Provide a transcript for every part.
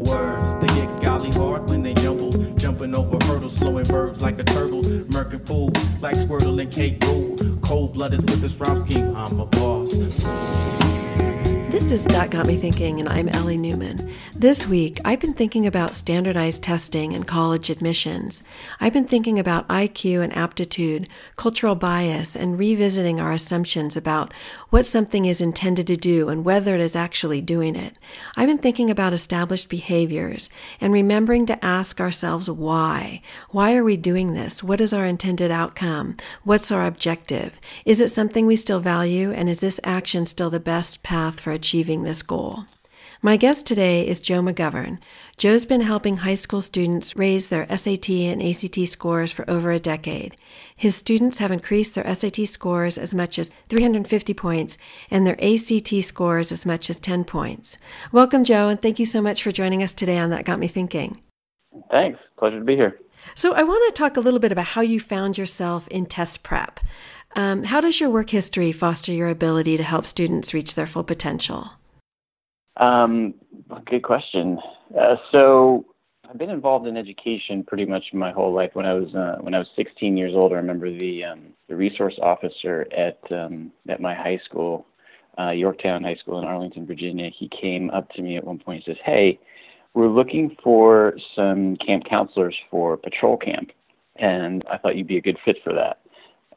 Words, they get golly hard when they jumble. Jumping over hurdles, slowing verbs like a turtle. Murking fool like Squirtle and Kate Rule. Cold blooded with this rhyme scheme, I'm a boss. This is That Got Me Thinking, and I'm Ellie Newman. This week, I've been thinking about standardized testing and college admissions. I've been thinking about IQ and aptitude, cultural bias, and revisiting our assumptions about what something is intended to do and whether it is actually doing it. I've been thinking about established behaviors and remembering to ask ourselves why. Why are we doing this? What is our intended outcome? What's our objective? Is it something we still value? And is this action still the best path for achieving this goal. My guest today is Joe McGovern. Joe's been helping high school students raise their SAT and ACT scores for over a decade. His students have increased their SAT scores as much as 350 points and their ACT scores as much as 10 points. Welcome, Joe, and thank you so much for joining us today on That Got Me Thinking. Thanks. Pleasure to be here. So, I want to talk a little bit about how you found yourself in test prep. Um, how does your work history foster your ability to help students reach their full potential? Um, good question. Uh, so I've been involved in education pretty much my whole life. When I was uh, when I was 16 years old, I remember the um, the resource officer at um, at my high school, uh, Yorktown High School in Arlington, Virginia. He came up to me at one point and says, "Hey, we're looking for some camp counselors for patrol camp, and I thought you'd be a good fit for that."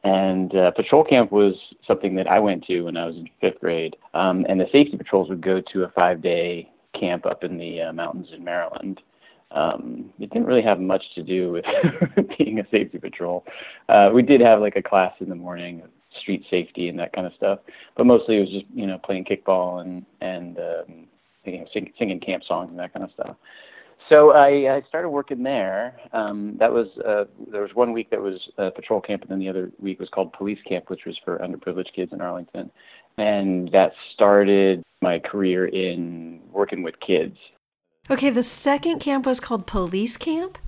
And uh, patrol camp was something that I went to when I was in fifth grade. Um, and the safety patrols would go to a five day camp up in the uh, mountains in Maryland. Um, it didn't really have much to do with being a safety patrol. Uh, we did have like a class in the morning, street safety and that kind of stuff, but mostly it was just you know playing kickball and and um, you know sing, singing camp songs and that kind of stuff. So I, I started working there. Um, that was uh, there was one week that was uh, patrol camp, and then the other week was called police camp, which was for underprivileged kids in Arlington. And that started my career in working with kids. Okay, the second camp was called police camp.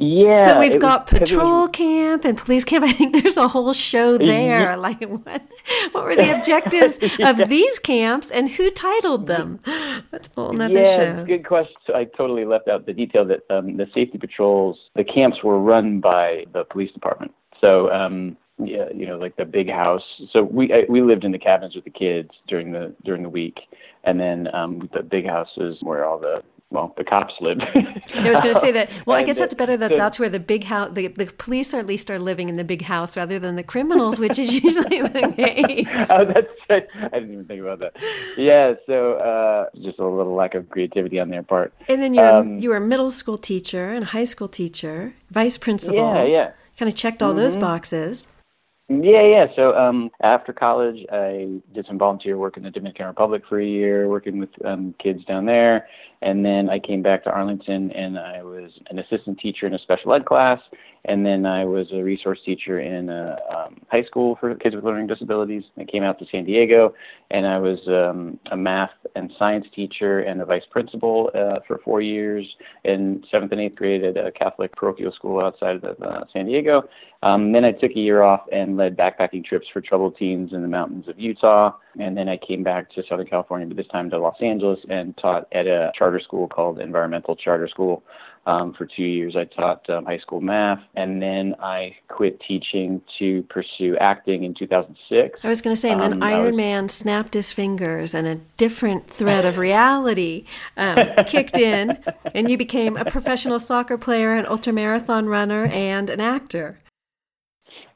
Yeah. So we've got patrol was, camp and police camp. I think there's a whole show there. Yeah. Like what? What were the objectives yeah. of these camps and who titled them? That's a whole another yeah, show. good question. So I totally left out the detail that um, the safety patrols, the camps were run by the police department. So um, yeah, you know, like the big house. So we I, we lived in the cabins with the kids during the during the week, and then um, the big houses where all the well, the cops live. I was going to say that. Well, I guess that's better that that's where the big house, the, the police at least are living in the big house rather than the criminals, which is usually the case. oh, that's right. I didn't even think about that. Yeah, so uh, just a little lack of creativity on their part. And then you're um, you were a middle school teacher and high school teacher, vice principal. Yeah, yeah. Kind of checked all mm-hmm. those boxes. Yeah, yeah. So um, after college, I did some volunteer work in the Dominican Republic for a year, working with um, kids down there. And then I came back to Arlington and I was an assistant teacher in a special ed class. And then I was a resource teacher in a um, high school for kids with learning disabilities. I came out to San Diego and I was um, a math and science teacher and a vice principal uh, for four years in seventh and eighth grade at a Catholic parochial school outside of uh, San Diego. Um, then I took a year off and led backpacking trips for troubled teens in the mountains of Utah. And then I came back to Southern California, but this time to Los Angeles and taught at a charter school called Environmental Charter School. Um, for two years, I taught um, high school math, and then I quit teaching to pursue acting in 2006. I was going to say, and then um, Iron was... Man snapped his fingers, and a different thread of reality um, kicked in, and you became a professional soccer player, an ultramarathon runner, and an actor.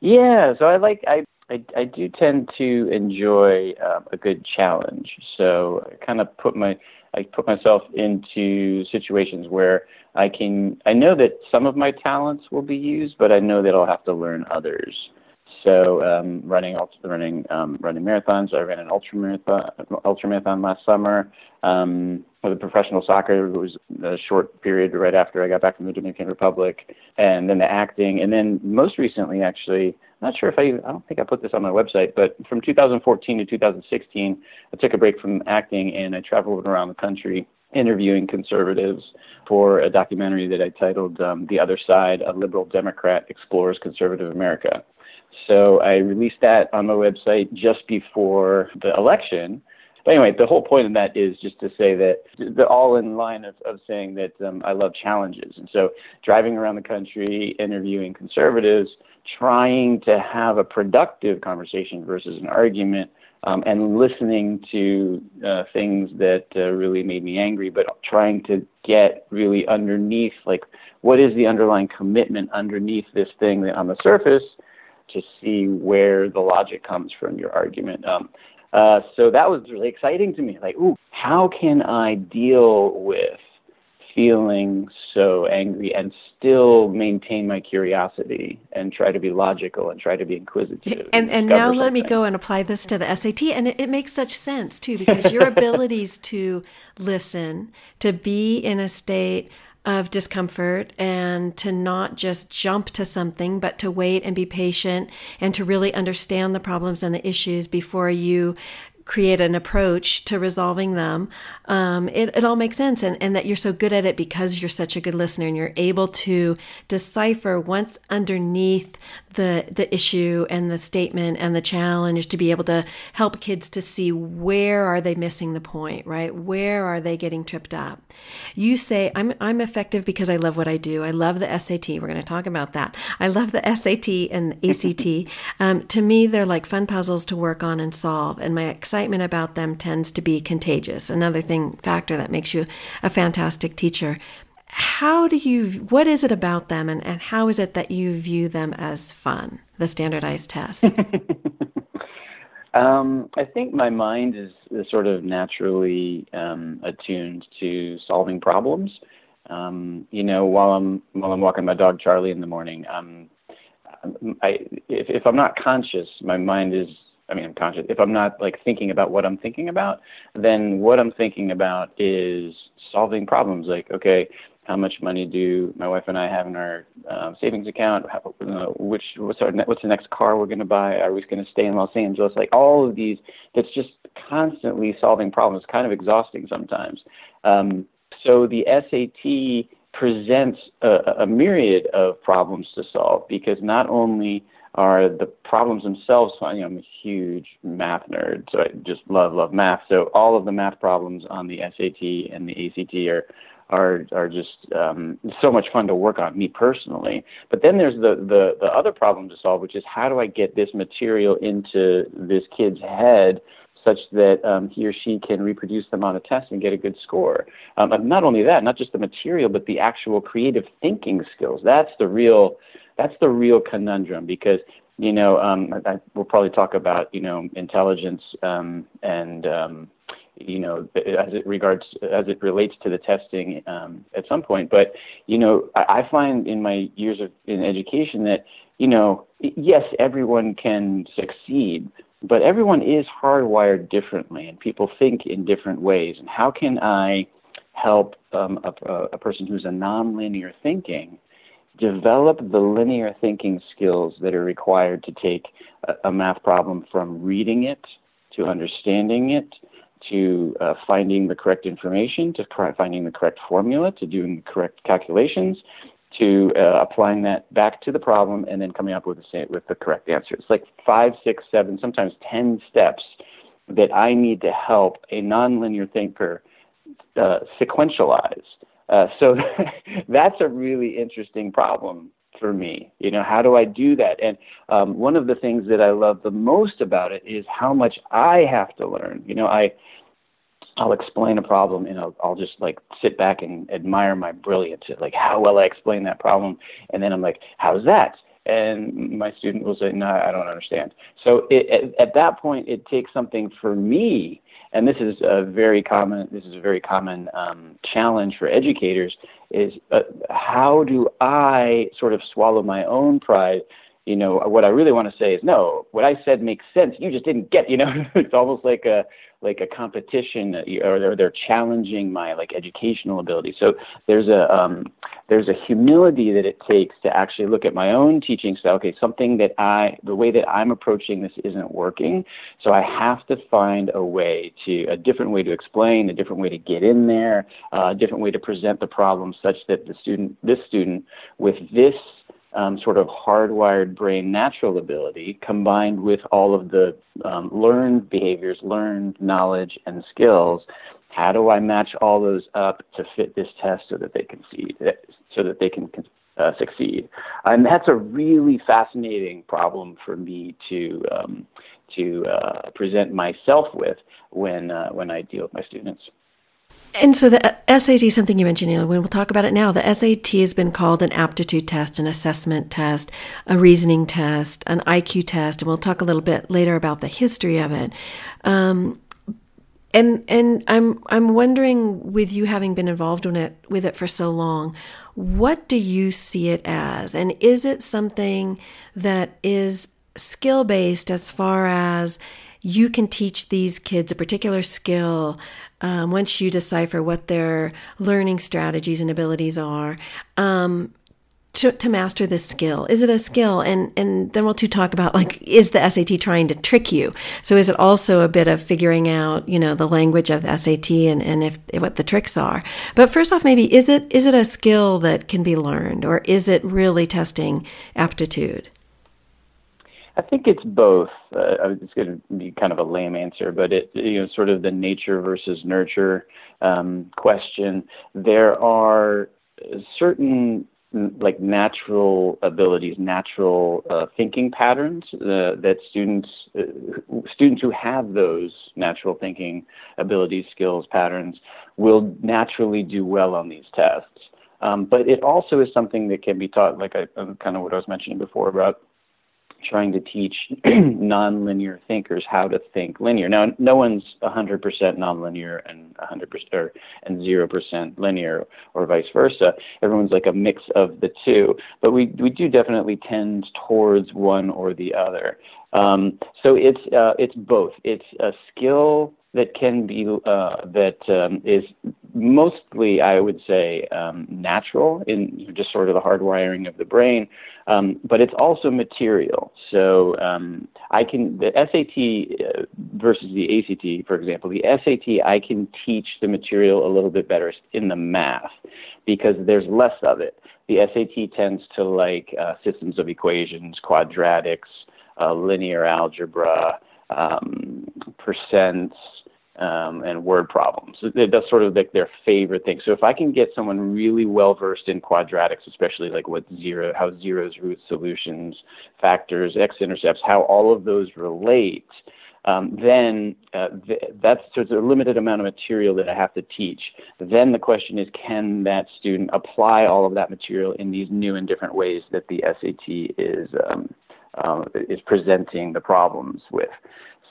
Yeah, so I like I I, I do tend to enjoy um, a good challenge. So I kind of put my I put myself into situations where I can I know that some of my talents will be used, but I know that I'll have to learn others. So um, running running um, running marathons. I ran an ultra marathon ultra marathon last summer. Um, the professional soccer, it was a short period right after I got back from the Dominican Republic, and then the acting, and then most recently, actually, not sure if I I don't think I put this on my website, but from 2014 to 2016, I took a break from acting and I traveled around the country interviewing conservatives for a documentary that I titled um, "The Other Side: A Liberal Democrat Explores Conservative America." So I released that on my website just before the election. But anyway, the whole point of that is just to say that the all in line of, of saying that um, I love challenges. And so driving around the country, interviewing conservatives, trying to have a productive conversation versus an argument. Um, and listening to uh, things that uh, really made me angry, but trying to get really underneath, like, what is the underlying commitment underneath this thing that on the surface to see where the logic comes from your argument. Um, uh, so that was really exciting to me. Like, ooh, how can I deal with feeling so angry and still maintain my curiosity and try to be logical and try to be inquisitive. And, and, and now something. let me go and apply this to the SAT. And it, it makes such sense too, because your abilities to listen, to be in a state of discomfort and to not just jump to something, but to wait and be patient and to really understand the problems and the issues before you create an approach to resolving them, um, it, it all makes sense. And, and that you're so good at it because you're such a good listener and you're able to decipher what's underneath the, the issue and the statement and the challenge to be able to help kids to see where are they missing the point, right? Where are they getting tripped up? You say, I'm, I'm effective because I love what I do. I love the SAT. We're going to talk about that. I love the SAT and ACT. um, to me, they're like fun puzzles to work on and solve. And my excitement about them tends to be contagious. Another thing, factor that makes you a fantastic teacher. How do you, what is it about them and, and how is it that you view them as fun, the standardized test? Um, I think my mind is, is sort of naturally um, attuned to solving problems. Um, you know, while I'm while I'm walking my dog Charlie in the morning, um, I if, if I'm not conscious, my mind is. I mean, I'm conscious. If I'm not like thinking about what I'm thinking about, then what I'm thinking about is solving problems. Like, okay, how much money do my wife and I have in our um, savings account? How, uh, which what's our what's the next car we're going to buy? Are we going to stay in Los Angeles? Like all of these, that's just constantly solving problems. Kind of exhausting sometimes. Um, so the SAT presents a, a myriad of problems to solve because not only are the problems themselves fun. You know, I'm a huge math nerd, so I just love love math. So all of the math problems on the SAT and the ACT are are are just um, so much fun to work on, me personally. But then there's the, the the other problem to solve, which is how do I get this material into this kid's head such that um, he or she can reproduce them on a test and get a good score. Um, not only that, not just the material, but the actual creative thinking skills. That's the real that's the real conundrum because you know um, I, we'll probably talk about you know intelligence um, and um, you know, as it regards as it relates to the testing um, at some point. But you know, I, I find in my years of in education that you know, yes, everyone can succeed, but everyone is hardwired differently, and people think in different ways. And how can I help um, a, a person who's a nonlinear thinking? develop the linear thinking skills that are required to take a, a math problem from reading it to understanding it to uh, finding the correct information, to finding the correct formula, to doing the correct calculations, to uh, applying that back to the problem, and then coming up with the, with the correct answer. It's like five, six, seven, sometimes ten steps that I need to help a nonlinear thinker uh, sequentialize. Uh, so that's a really interesting problem for me. You know, how do I do that? And um, one of the things that I love the most about it is how much I have to learn. You know, I I'll explain a problem and I'll, I'll just like sit back and admire my brilliance at like how well I explain that problem. And then I'm like, how's that? And my student will say, no, I don't understand. So it, at, at that point, it takes something for me. And this is a very common, this is a very common um, challenge for educators is uh, how do I sort of swallow my own pride you know, what I really want to say is no, what I said makes sense. You just didn't get, you know, it's almost like a, like a competition or they're, they're challenging my like educational ability. So there's a um, there's a humility that it takes to actually look at my own teaching style. Okay, something that I the way that I'm approaching this isn't working. So I have to find a way to a different way to explain, a different way to get in there, uh, a different way to present the problem such that the student this student with this um, sort of hardwired brain natural ability combined with all of the um, learned behaviors, learned knowledge and skills. How do I match all those up to fit this test so that they can see, so that they can uh, succeed? And that's a really fascinating problem for me to um, to uh, present myself with when uh, when I deal with my students. And so the SAT is something you mentioned, and we'll talk about it now. The SAT has been called an aptitude test, an assessment test, a reasoning test, an IQ test, and we'll talk a little bit later about the history of it. Um, and and I'm I'm wondering, with you having been involved in it with it for so long, what do you see it as, and is it something that is skill based as far as you can teach these kids a particular skill um, once you decipher what their learning strategies and abilities are, um, to, to master this skill? Is it a skill? And and then we'll to talk about like is the SAT trying to trick you? So is it also a bit of figuring out you know the language of the SAT and and if, if what the tricks are? But first off, maybe is it is it a skill that can be learned or is it really testing aptitude? I think it's both. Uh, it's going to be kind of a lame answer, but it you know sort of the nature versus nurture um, question. There are certain like natural abilities, natural uh, thinking patterns uh, that students uh, students who have those natural thinking abilities, skills, patterns will naturally do well on these tests. Um, but it also is something that can be taught, like I, kind of what I was mentioning before about trying to teach nonlinear thinkers how to think linear. Now, no one's 100% nonlinear and 100% or, and 0% linear, or vice versa. Everyone's like a mix of the two, but we we do definitely tend towards one or the other. Um, so it's uh, it's both. It's a skill that can be uh, that um, is mostly, I would say, um, natural in just sort of the hardwiring of the brain, um, but it's also material. So um, I can the SAT uh, versus the ACT, for example, the SAT I can teach the material a little bit better in the math because there's less of it. The SAT tends to like uh, systems of equations, quadratics, uh, linear algebra, um, percents um, and word problems. That's sort of like their favorite thing. So if I can get someone really well versed in quadratics, especially like what zero, how zeros, roots, solutions, factors, x-intercepts, how all of those relate, um, then uh, th- that's a limited amount of material that I have to teach. Then the question is, can that student apply all of that material in these new and different ways that the SAT is um, uh, is presenting the problems with?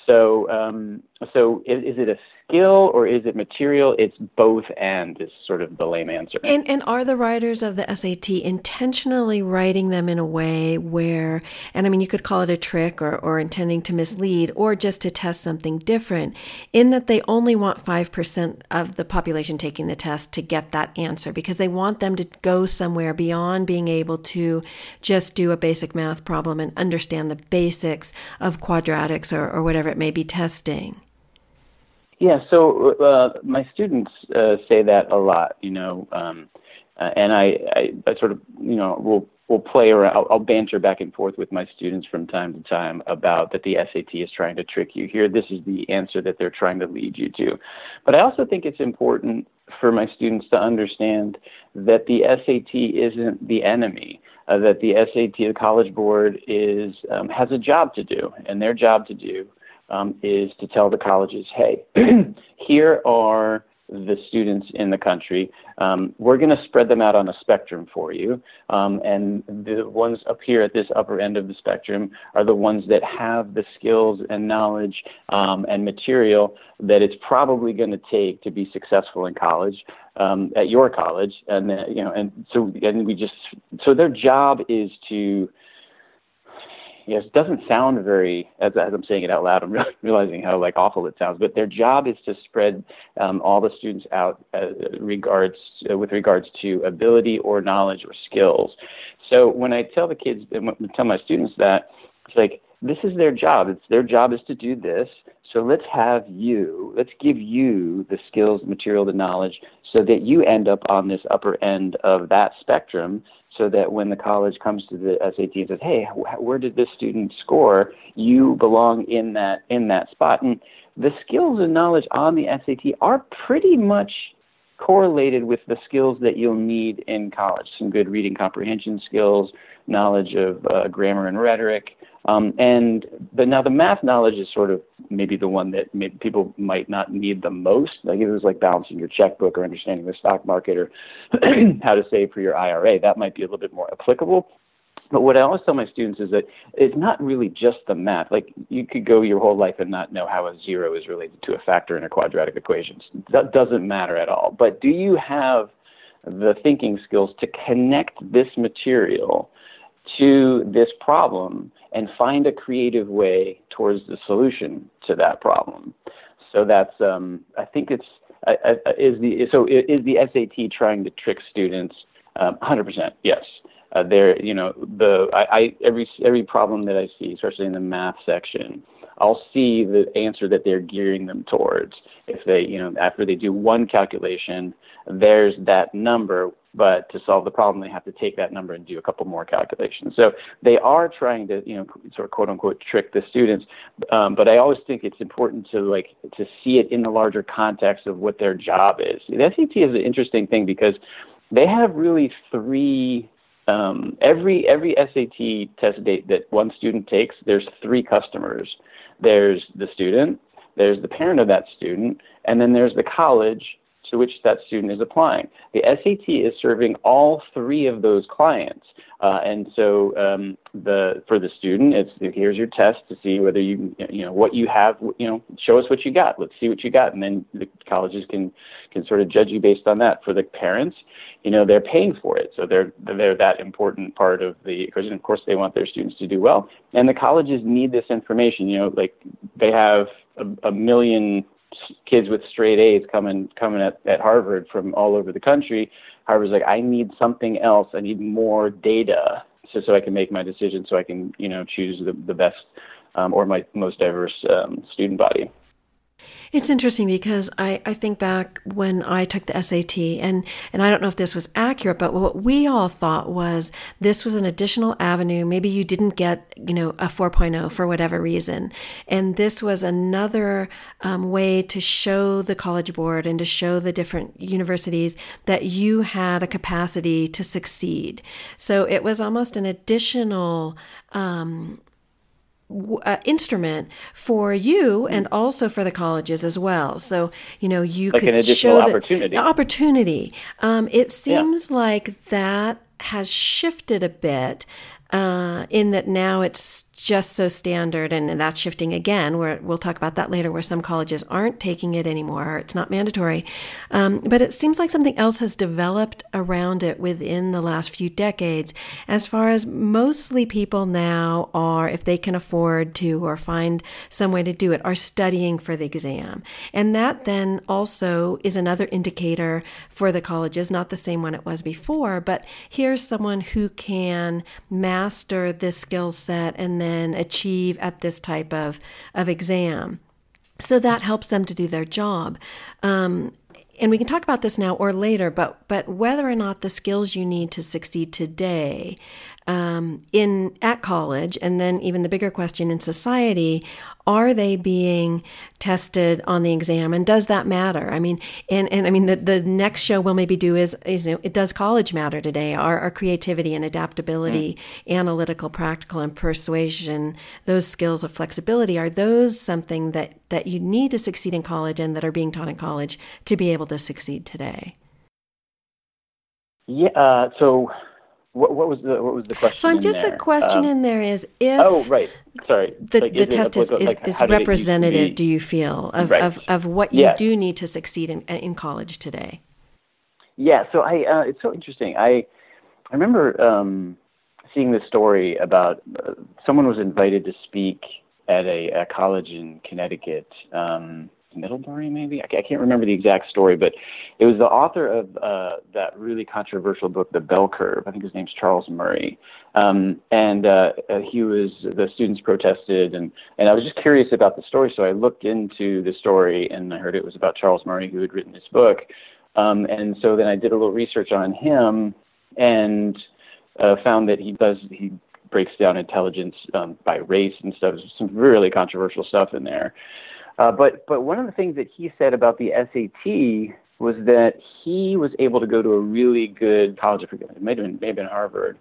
So, um, so is, it a skill or is it material? It's both and is sort of the lame answer. And, and are the writers of the SAT intentionally writing them in a way where, and I mean, you could call it a trick or, or intending to mislead or just to test something different, in that they only want 5% of the population taking the test to get that answer because they want them to go somewhere beyond being able to just do a basic math problem and understand the basics of quadratics or, or whatever it may be testing. Yeah, so uh, my students uh, say that a lot, you know, um, uh, and I, I, I sort of, you know, will will play around. I'll, I'll banter back and forth with my students from time to time about that the SAT is trying to trick you. Here, this is the answer that they're trying to lead you to. But I also think it's important for my students to understand that the SAT isn't the enemy. Uh, that the SAT, the College Board, is um, has a job to do, and their job to do um, is to tell the colleges, hey, here are the students in the country. Um, we're going to spread them out on a spectrum for you. Um, and the ones up here at this upper end of the spectrum are the ones that have the skills and knowledge um, and material that it's probably going to take to be successful in college. Um, at your college, and then, you know, and so and we just so their job is to yes, it doesn't sound very, as, as I'm saying it out loud, I'm realizing how like awful it sounds. But their job is to spread um, all the students out uh, regards uh, with regards to ability or knowledge or skills. So when I tell the kids, when I tell my students that, it's like this is their job. It's their job is to do this. So let's have you, let's give you the skills, the material, the knowledge, so that you end up on this upper end of that spectrum, so that when the college comes to the SAT and says, "Hey, where did this student score?" You belong in that in that spot. And the skills and knowledge on the SAT are pretty much correlated with the skills that you'll need in college. Some good reading comprehension skills, knowledge of uh, grammar and rhetoric, um, and but now the math knowledge is sort of maybe the one that people might not need the most. Like it was like balancing your checkbook or understanding the stock market or how to save for your IRA. That might be a little bit more applicable. But what I always tell my students is that it's not really just the math. Like you could go your whole life and not know how a zero is related to a factor in a quadratic equation. That doesn't matter at all. But do you have the thinking skills to connect this material to this problem and find a creative way towards the solution to that problem. So that's um, I think it's is the so is the SAT trying to trick students? Um, 100% yes. Uh, there, you know, the I, I every every problem that I see, especially in the math section, I'll see the answer that they're gearing them towards. If they, you know, after they do one calculation, there's that number but to solve the problem, they have to take that number and do a couple more calculations. So they are trying to, you know, sort of quote unquote trick the students. Um, but I always think it's important to like to see it in the larger context of what their job is. The SAT is an interesting thing because they have really three. Um, every every SAT test date that one student takes, there's three customers. There's the student, there's the parent of that student, and then there's the college to which that student is applying. The SAT is serving all three of those clients. Uh, and so um, the for the student, it's here's your test to see whether you you know what you have. You know, show us what you got. Let's see what you got, and then the colleges can can sort of judge you based on that. For the parents, you know, they're paying for it, so they're they're that important part of the equation. Of course, they want their students to do well, and the colleges need this information. You know, like they have a, a million kids with straight A's coming coming at, at Harvard from all over the country. Harvard's like, I need something else. I need more data so so I can make my decision, so I can you know choose the the best um, or my most diverse um, student body. It's interesting because I, I think back when I took the SAT and, and I don't know if this was accurate, but what we all thought was this was an additional avenue. Maybe you didn't get, you know, a 4.0 for whatever reason. And this was another um, way to show the College Board and to show the different universities that you had a capacity to succeed. So it was almost an additional um, uh, instrument for you and also for the colleges as well. So you know you like could show the opportunity. opportunity. Um, it seems yeah. like that has shifted a bit uh, in that now it's just so standard, and, that's shifting again. Where we'll talk about that later, where some colleges aren't taking it anymore. It's not mandatory, um, but it seems like something else has developed around it within the last few decades. As far as mostly people now are, if they can afford to or find some way to do it, are studying for the exam, and that then also is another indicator for the colleges. Not the same one it was before, but here's someone who can master this skill set and then achieve at this type of, of exam. So that helps them to do their job. Um, and we can talk about this now or later, but but whether or not the skills you need to succeed today um, in at college, and then even the bigger question in society, are they being tested on the exam, and does that matter? I mean, and, and I mean the, the next show we'll maybe do is is it does college matter today? Our, our creativity and adaptability, mm. analytical, practical, and persuasion, those skills of flexibility, are those something that that you need to succeed in college and that are being taught in college to be able to succeed today? Yeah. Uh, so what, what, was the what was the question? So I'm just the question um, in there is if oh right sorry the, like, the test is, is, like, is representative. do you feel of, right. of, of what you yeah. do need to succeed in in college today? Yeah, so I uh, it's so interesting. I I remember um, seeing this story about uh, someone was invited to speak at a, a college in Connecticut. Um, Middlebury, maybe I can't remember the exact story, but it was the author of uh, that really controversial book, The Bell Curve. I think his name's Charles Murray, um, and uh, uh, he was the students protested, and and I was just curious about the story, so I looked into the story, and I heard it was about Charles Murray who had written this book, um, and so then I did a little research on him, and uh, found that he does he breaks down intelligence um, by race and stuff. There's some really controversial stuff in there. Uh, but but one of the things that he said about the SAT was that he was able to go to a really good college. I forget, it may have been, may have been Harvard,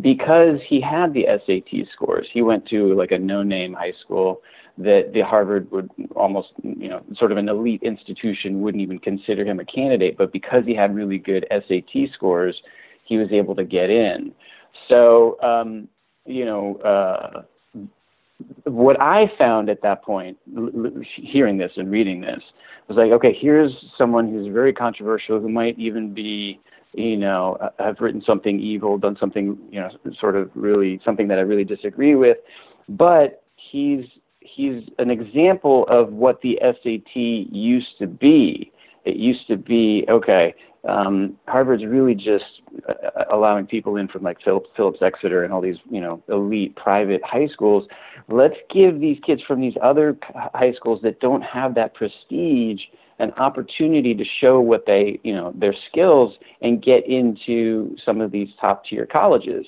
because he had the SAT scores. He went to like a no-name high school that the Harvard would almost, you know, sort of an elite institution wouldn't even consider him a candidate. But because he had really good SAT scores, he was able to get in. So, um, you know, uh, what I found at that point, hearing this and reading this, was like, okay, here's someone who's very controversial, who might even be, you know, uh, have written something evil, done something, you know, sort of really something that I really disagree with, but he's he's an example of what the SAT used to be. It used to be okay um, Harvard's really just uh, allowing people in from like Phillips, Phillips Exeter and all these, you know, elite private high schools. Let's give these kids from these other high schools that don't have that prestige an opportunity to show what they, you know, their skills and get into some of these top tier colleges.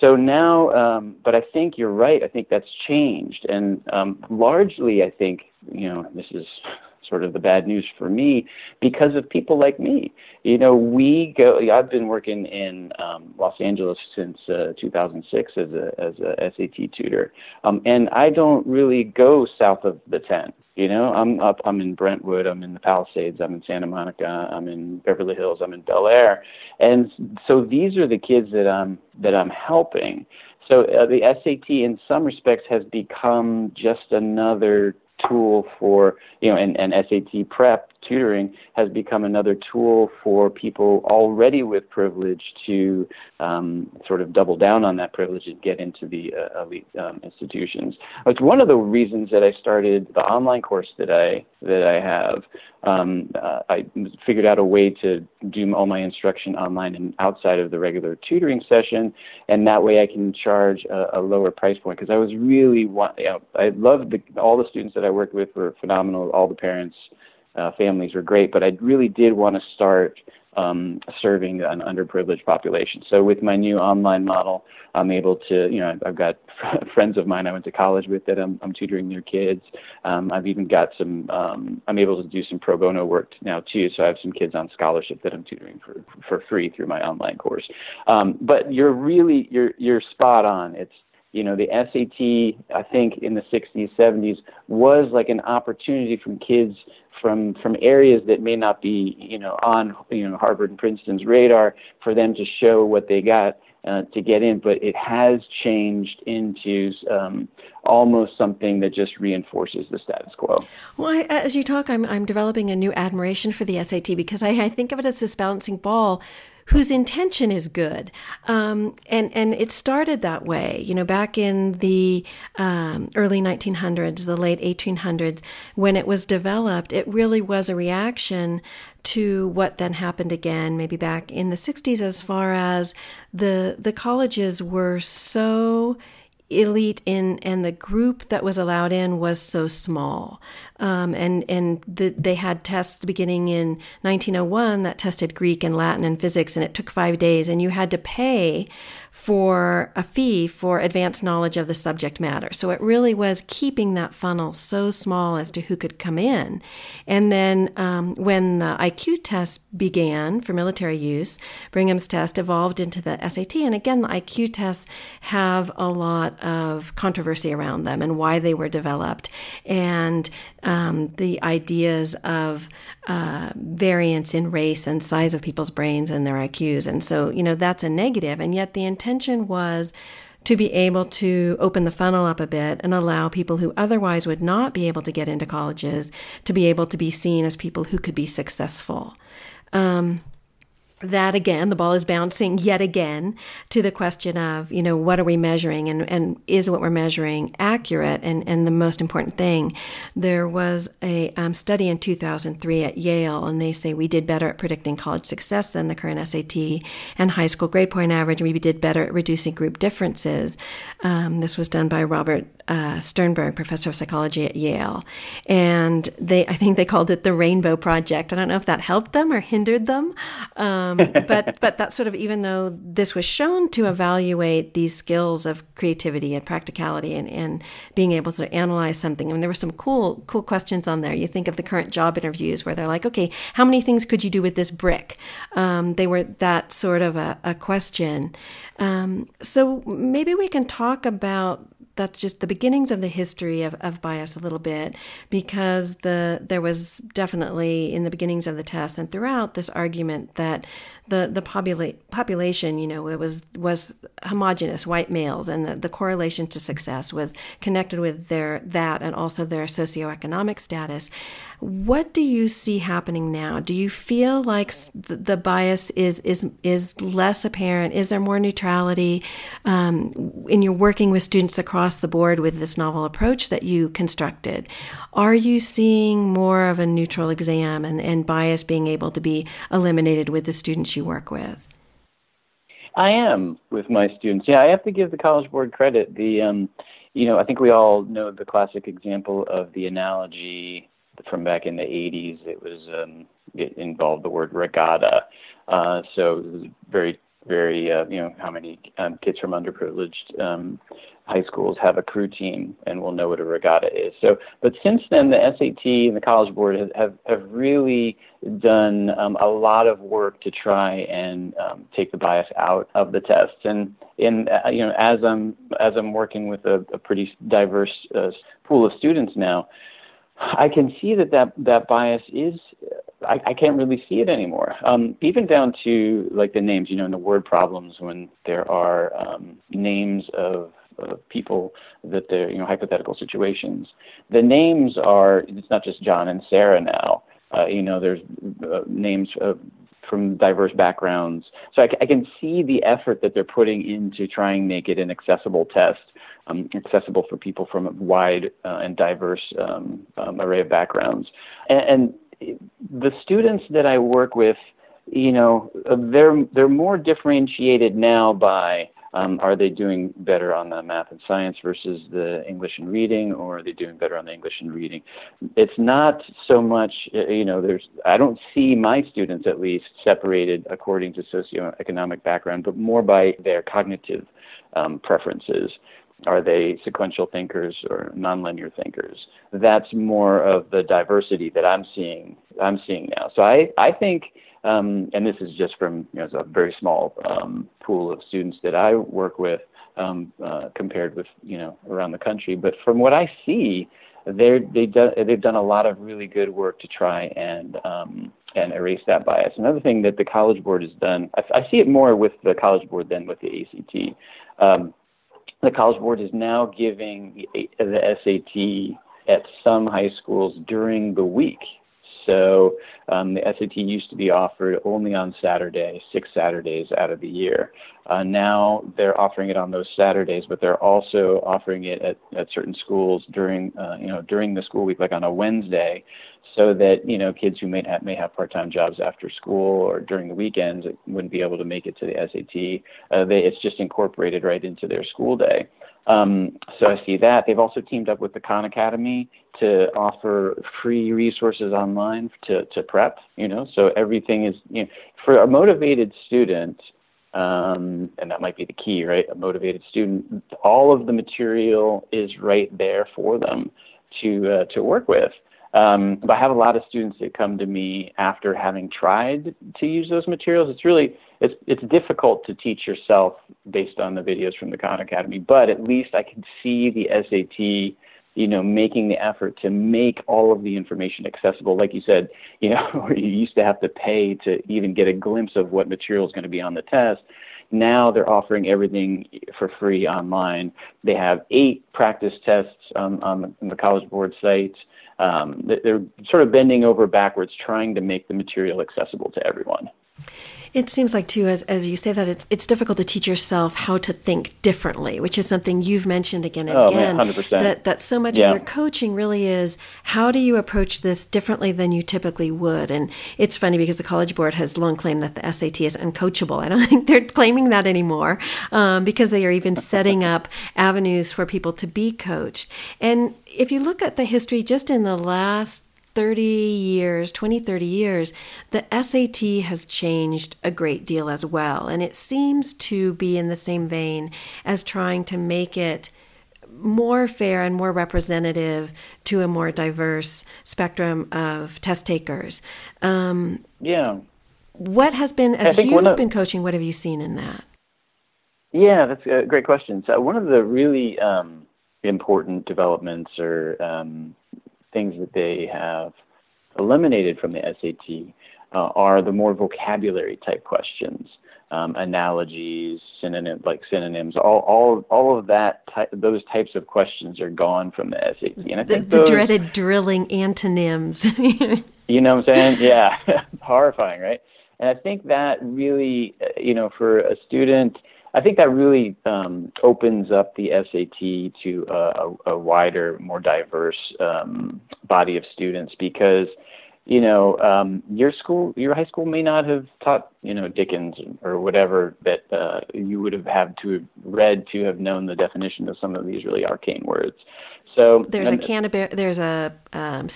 So now, um, but I think you're right. I think that's changed, and um, largely, I think, you know, this is sort of the bad news for me because of people like me. You know, we go. I've been working in um, Los Angeles since uh, 2006 as a as a SAT tutor, um, and I don't really go south of the 10. You know, I'm up. I'm in Brentwood. I'm in the Palisades. I'm in Santa Monica. I'm in Beverly Hills. I'm in Bel Air, and so these are the kids that I'm that I'm helping. So uh, the SAT, in some respects, has become just another tool for you know and, and SAT prep tutoring has become another tool for people already with privilege to um, sort of double down on that privilege and get into the uh, elite um, institutions. It's one of the reasons that I started the online course that I that I have. Um, uh, I figured out a way to do all my instruction online and outside of the regular tutoring session, and that way I can charge a, a lower price point because I was really want, you know, I loved the, all the students that I worked with were phenomenal, all the parents uh, families were great, but I really did want to start um, serving an underprivileged population. So with my new online model, I'm able to, you know, I've got friends of mine I went to college with that I'm, I'm tutoring their kids. Um, I've even got some, um, I'm able to do some pro bono work now too. So I have some kids on scholarship that I'm tutoring for, for free through my online course. Um, but you're really, you're, you're spot on. It's, you know, the SAT, I think in the 60s, 70s was like an opportunity from kids from from areas that may not be you know on you know Harvard and Princeton's radar for them to show what they got uh, to get in, but it has changed into um, almost something that just reinforces the status quo. Well, I, as you talk, I'm I'm developing a new admiration for the SAT because I, I think of it as this balancing ball whose intention is good. Um, and, and it started that way, you know, back in the um, early 1900s, the late 1800s, when it was developed, it really was a reaction to what then happened again, maybe back in the 60s, as far as the, the colleges were so elite in and the group that was allowed in was so small um, and and the, they had tests beginning in 1901 that tested Greek and Latin and physics and it took five days and you had to pay for a fee for advanced knowledge of the subject matter. So it really was keeping that funnel so small as to who could come in. And then um, when the IQ test began for military use, Brigham's test evolved into the SAT. And again, the IQ tests have a lot of controversy around them and why they were developed and um, the ideas of uh, variance in race and size of people's brains and their IQs. And so, you know, that's a negative. And yet the intention was to be able to open the funnel up a bit and allow people who otherwise would not be able to get into colleges to be able to be seen as people who could be successful. Um, that again, the ball is bouncing yet again to the question of, you know, what are we measuring and, and is what we're measuring accurate? And, and the most important thing, there was a um, study in 2003 at Yale, and they say we did better at predicting college success than the current SAT and high school grade point average, we did better at reducing group differences. Um, this was done by Robert uh, Sternberg, professor of psychology at Yale. And they, I think they called it the Rainbow Project. I don't know if that helped them or hindered them. Um, um, but but that sort of even though this was shown to evaluate these skills of creativity and practicality and, and being able to analyze something. I mean, there were some cool cool questions on there. You think of the current job interviews where they're like, okay, how many things could you do with this brick? Um, they were that sort of a, a question. Um, so maybe we can talk about that's just the beginnings of the history of, of bias a little bit because the there was definitely in the beginnings of the test and throughout this argument that the the popula- population you know it was was homogenous white males and the, the correlation to success was connected with their that and also their socioeconomic status what do you see happening now? Do you feel like the bias is is is less apparent? Is there more neutrality um, in your working with students across the board with this novel approach that you constructed? Are you seeing more of a neutral exam and, and bias being able to be eliminated with the students you work with? I am with my students. Yeah, I have to give the College Board credit. The um, you know, I think we all know the classic example of the analogy from back in the 80s. It was um, it involved the word regatta. Uh, so it was very, very, uh, you know, how many um, kids from underprivileged um, high schools have a crew team and will know what a regatta is. So, but since then, the SAT and the College Board have have, have really done um, a lot of work to try and um, take the bias out of the tests. And in uh, you know, as I'm as I'm working with a, a pretty diverse uh, pool of students now, I can see that that, that bias is, I, I can't really see it anymore. Um, even down to like the names, you know, in the word problems when there are um, names of uh, people that they're, you know, hypothetical situations. The names are, it's not just John and Sarah now. Uh, you know, there's uh, names of from diverse backgrounds. So I, I, can see the effort that they're putting into trying to make it an accessible test um, accessible for people from a wide uh, and diverse um, um, array of backgrounds. And, and, the students that I work with, you know, uh, they're they're more differentiated now by um, are they doing better on the math and science versus the English and reading, or are they doing better on the English and reading? It's not so much, uh, you know, there's, I don't see my students at least separated according to socioeconomic background, but more by their cognitive um, preferences. Are they sequential thinkers or nonlinear thinkers? That's more of the diversity that I'm seeing. I'm seeing now. So I I think, um, and this is just from you know a very small um, pool of students that I work with um, uh, compared with you know around the country. But from what I see, they're they do, they've done a lot of really good work to try and um, and erase that bias. Another thing that the College Board has done, I, I see it more with the College Board than with the ACT. Um, the College Board is now giving the SAT at some high schools during the week. So um, the SAT used to be offered only on Saturday, six Saturdays out of the year. Uh, now they're offering it on those Saturdays, but they're also offering it at, at certain schools during uh, you know during the school week, like on a Wednesday, so that you know kids who may have may have part-time jobs after school or during the weekends wouldn't be able to make it to the SAT. Uh, they, it's just incorporated right into their school day. Um, so I see that they've also teamed up with the Khan Academy to offer free resources online to to prep. You know, so everything is you know for a motivated student. Um, and that might be the key, right? A motivated student, all of the material is right there for them to uh, to work with. Um, but I have a lot of students that come to me after having tried to use those materials. It's really it's it's difficult to teach yourself based on the videos from the Khan Academy, but at least I can see the SAT, you know, making the effort to make all of the information accessible. Like you said, you know, you used to have to pay to even get a glimpse of what material is going to be on the test. Now they're offering everything for free online. They have eight practice tests on, on the College Board site um, they're sort of bending over backwards trying to make the material accessible to everyone. It seems like too, as as you say that, it's it's difficult to teach yourself how to think differently, which is something you've mentioned again and oh, again. Man, 100%. That that so much yeah. of your coaching really is how do you approach this differently than you typically would. And it's funny because the College Board has long claimed that the SAT is uncoachable. I don't think they're claiming that anymore um, because they are even setting up avenues for people to be coached. And if you look at the history just in the last 30 years, 20, 30 years, the SAT has changed a great deal as well. And it seems to be in the same vein as trying to make it more fair and more representative to a more diverse spectrum of test takers. Um, yeah. What has been, as you've of, been coaching, what have you seen in that? Yeah, that's a great question. So, one of the really um, important developments or um, things that they have eliminated from the SAT uh, are the more vocabulary type questions, um, analogies, synonym like synonyms, all all all of that ty- those types of questions are gone from the SAT. And I think the, those, dreaded drilling antonyms. you know what I'm saying? Yeah, horrifying, right? And I think that really, uh, you know, for a student I think that really um, opens up the SAT to a, a wider, more diverse um, body of students because, you know, um, your school, your high school may not have taught, you know, Dickens or whatever that uh, you would have had to have read to have known the definition of some of these really arcane words. So there's a Canterbury, there's a um,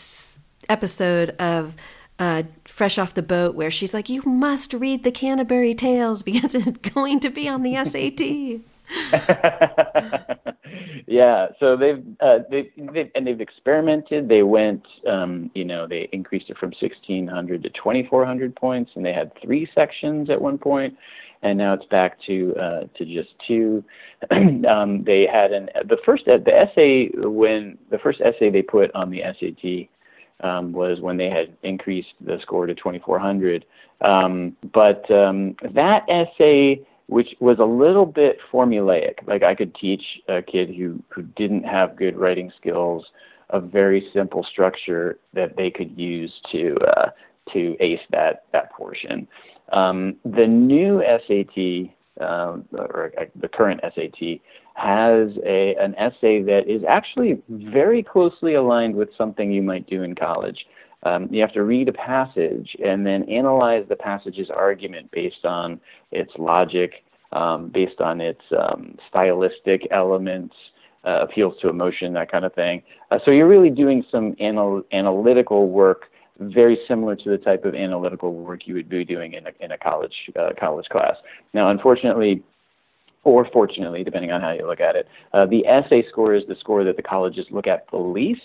episode of uh, fresh off the boat where she's like, "You must read the Canterbury Tales because it's going to be on the SAT." yeah, so they've uh, they they and they've experimented. They went, um, you know, they increased it from 1600 to 2400 points, and they had three sections at one point, and now it's back to uh, to just two. um, they had an the first the essay when the first essay they put on the SAT um, was when they had increased the score to 2400. Um, but um, that essay, which was a little bit formulaic, like I could teach a kid who, who didn't have good writing skills a very simple structure that they could use to uh, to ace that that portion. Um, the new SAT um, or uh, the current SAT has a, an essay that is actually very closely aligned with something you might do in college. Um, you have to read a passage and then analyze the passage's argument based on its logic, um, based on its um, stylistic elements, uh, appeals to emotion, that kind of thing. Uh, so you're really doing some anal- analytical work very similar to the type of analytical work you would be doing in a, in a college uh, college class. Now, unfortunately, or fortunately, depending on how you look at it, uh, the essay score is the score that the colleges look at the least.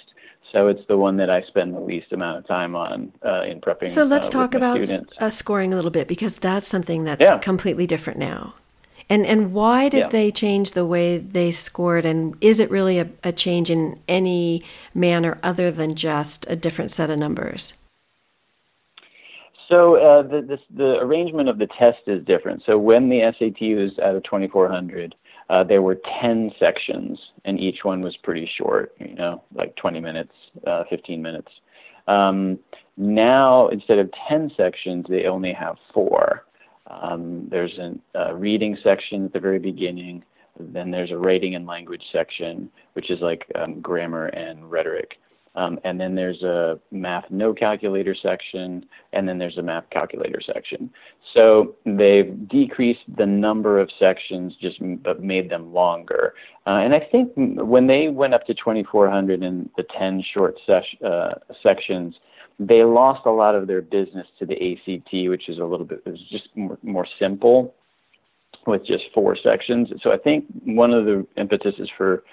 So it's the one that I spend the least amount of time on uh, in prepping. So let's uh, talk about uh, scoring a little bit because that's something that's yeah. completely different now. And and why did yeah. they change the way they scored? And is it really a, a change in any manner other than just a different set of numbers? So uh, the, this, the arrangement of the test is different. So when the SAT was out of 2400, uh, there were 10 sections, and each one was pretty short, you know, like 20 minutes, uh, 15 minutes. Um, now, instead of 10 sections, they only have four. Um, there's a uh, reading section at the very beginning, then there's a writing and language section, which is like um, grammar and rhetoric. Um, and then there's a math no calculator section, and then there's a math calculator section. So they've decreased the number of sections, just but made them longer. Uh, and I think when they went up to 2,400 in the 10 short ses- uh, sections, they lost a lot of their business to the ACT, which is a little bit, it was just more, more simple with just four sections. So I think one of the impetuses for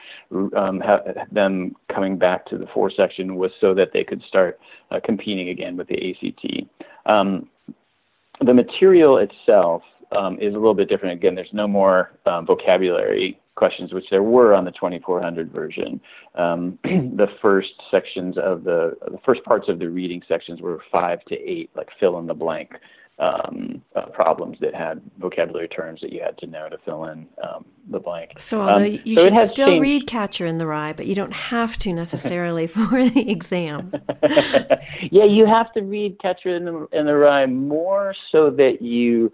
um, them coming back to the four section was so that they could start uh, competing again with the ACT. Um, the material itself um, is a little bit different. Again, there's no more um, vocabulary questions, which there were on the 2400 version. Um, the first sections of the the first parts of the reading sections were five to eight, like fill in the blank um, uh, problems that had vocabulary terms that you had to know to fill in um, the blank. So, although um, you so should still changed. read Catcher in the Rye, but you don't have to necessarily for the exam. Yeah, you have to read Catcher in the in the Rye more so that you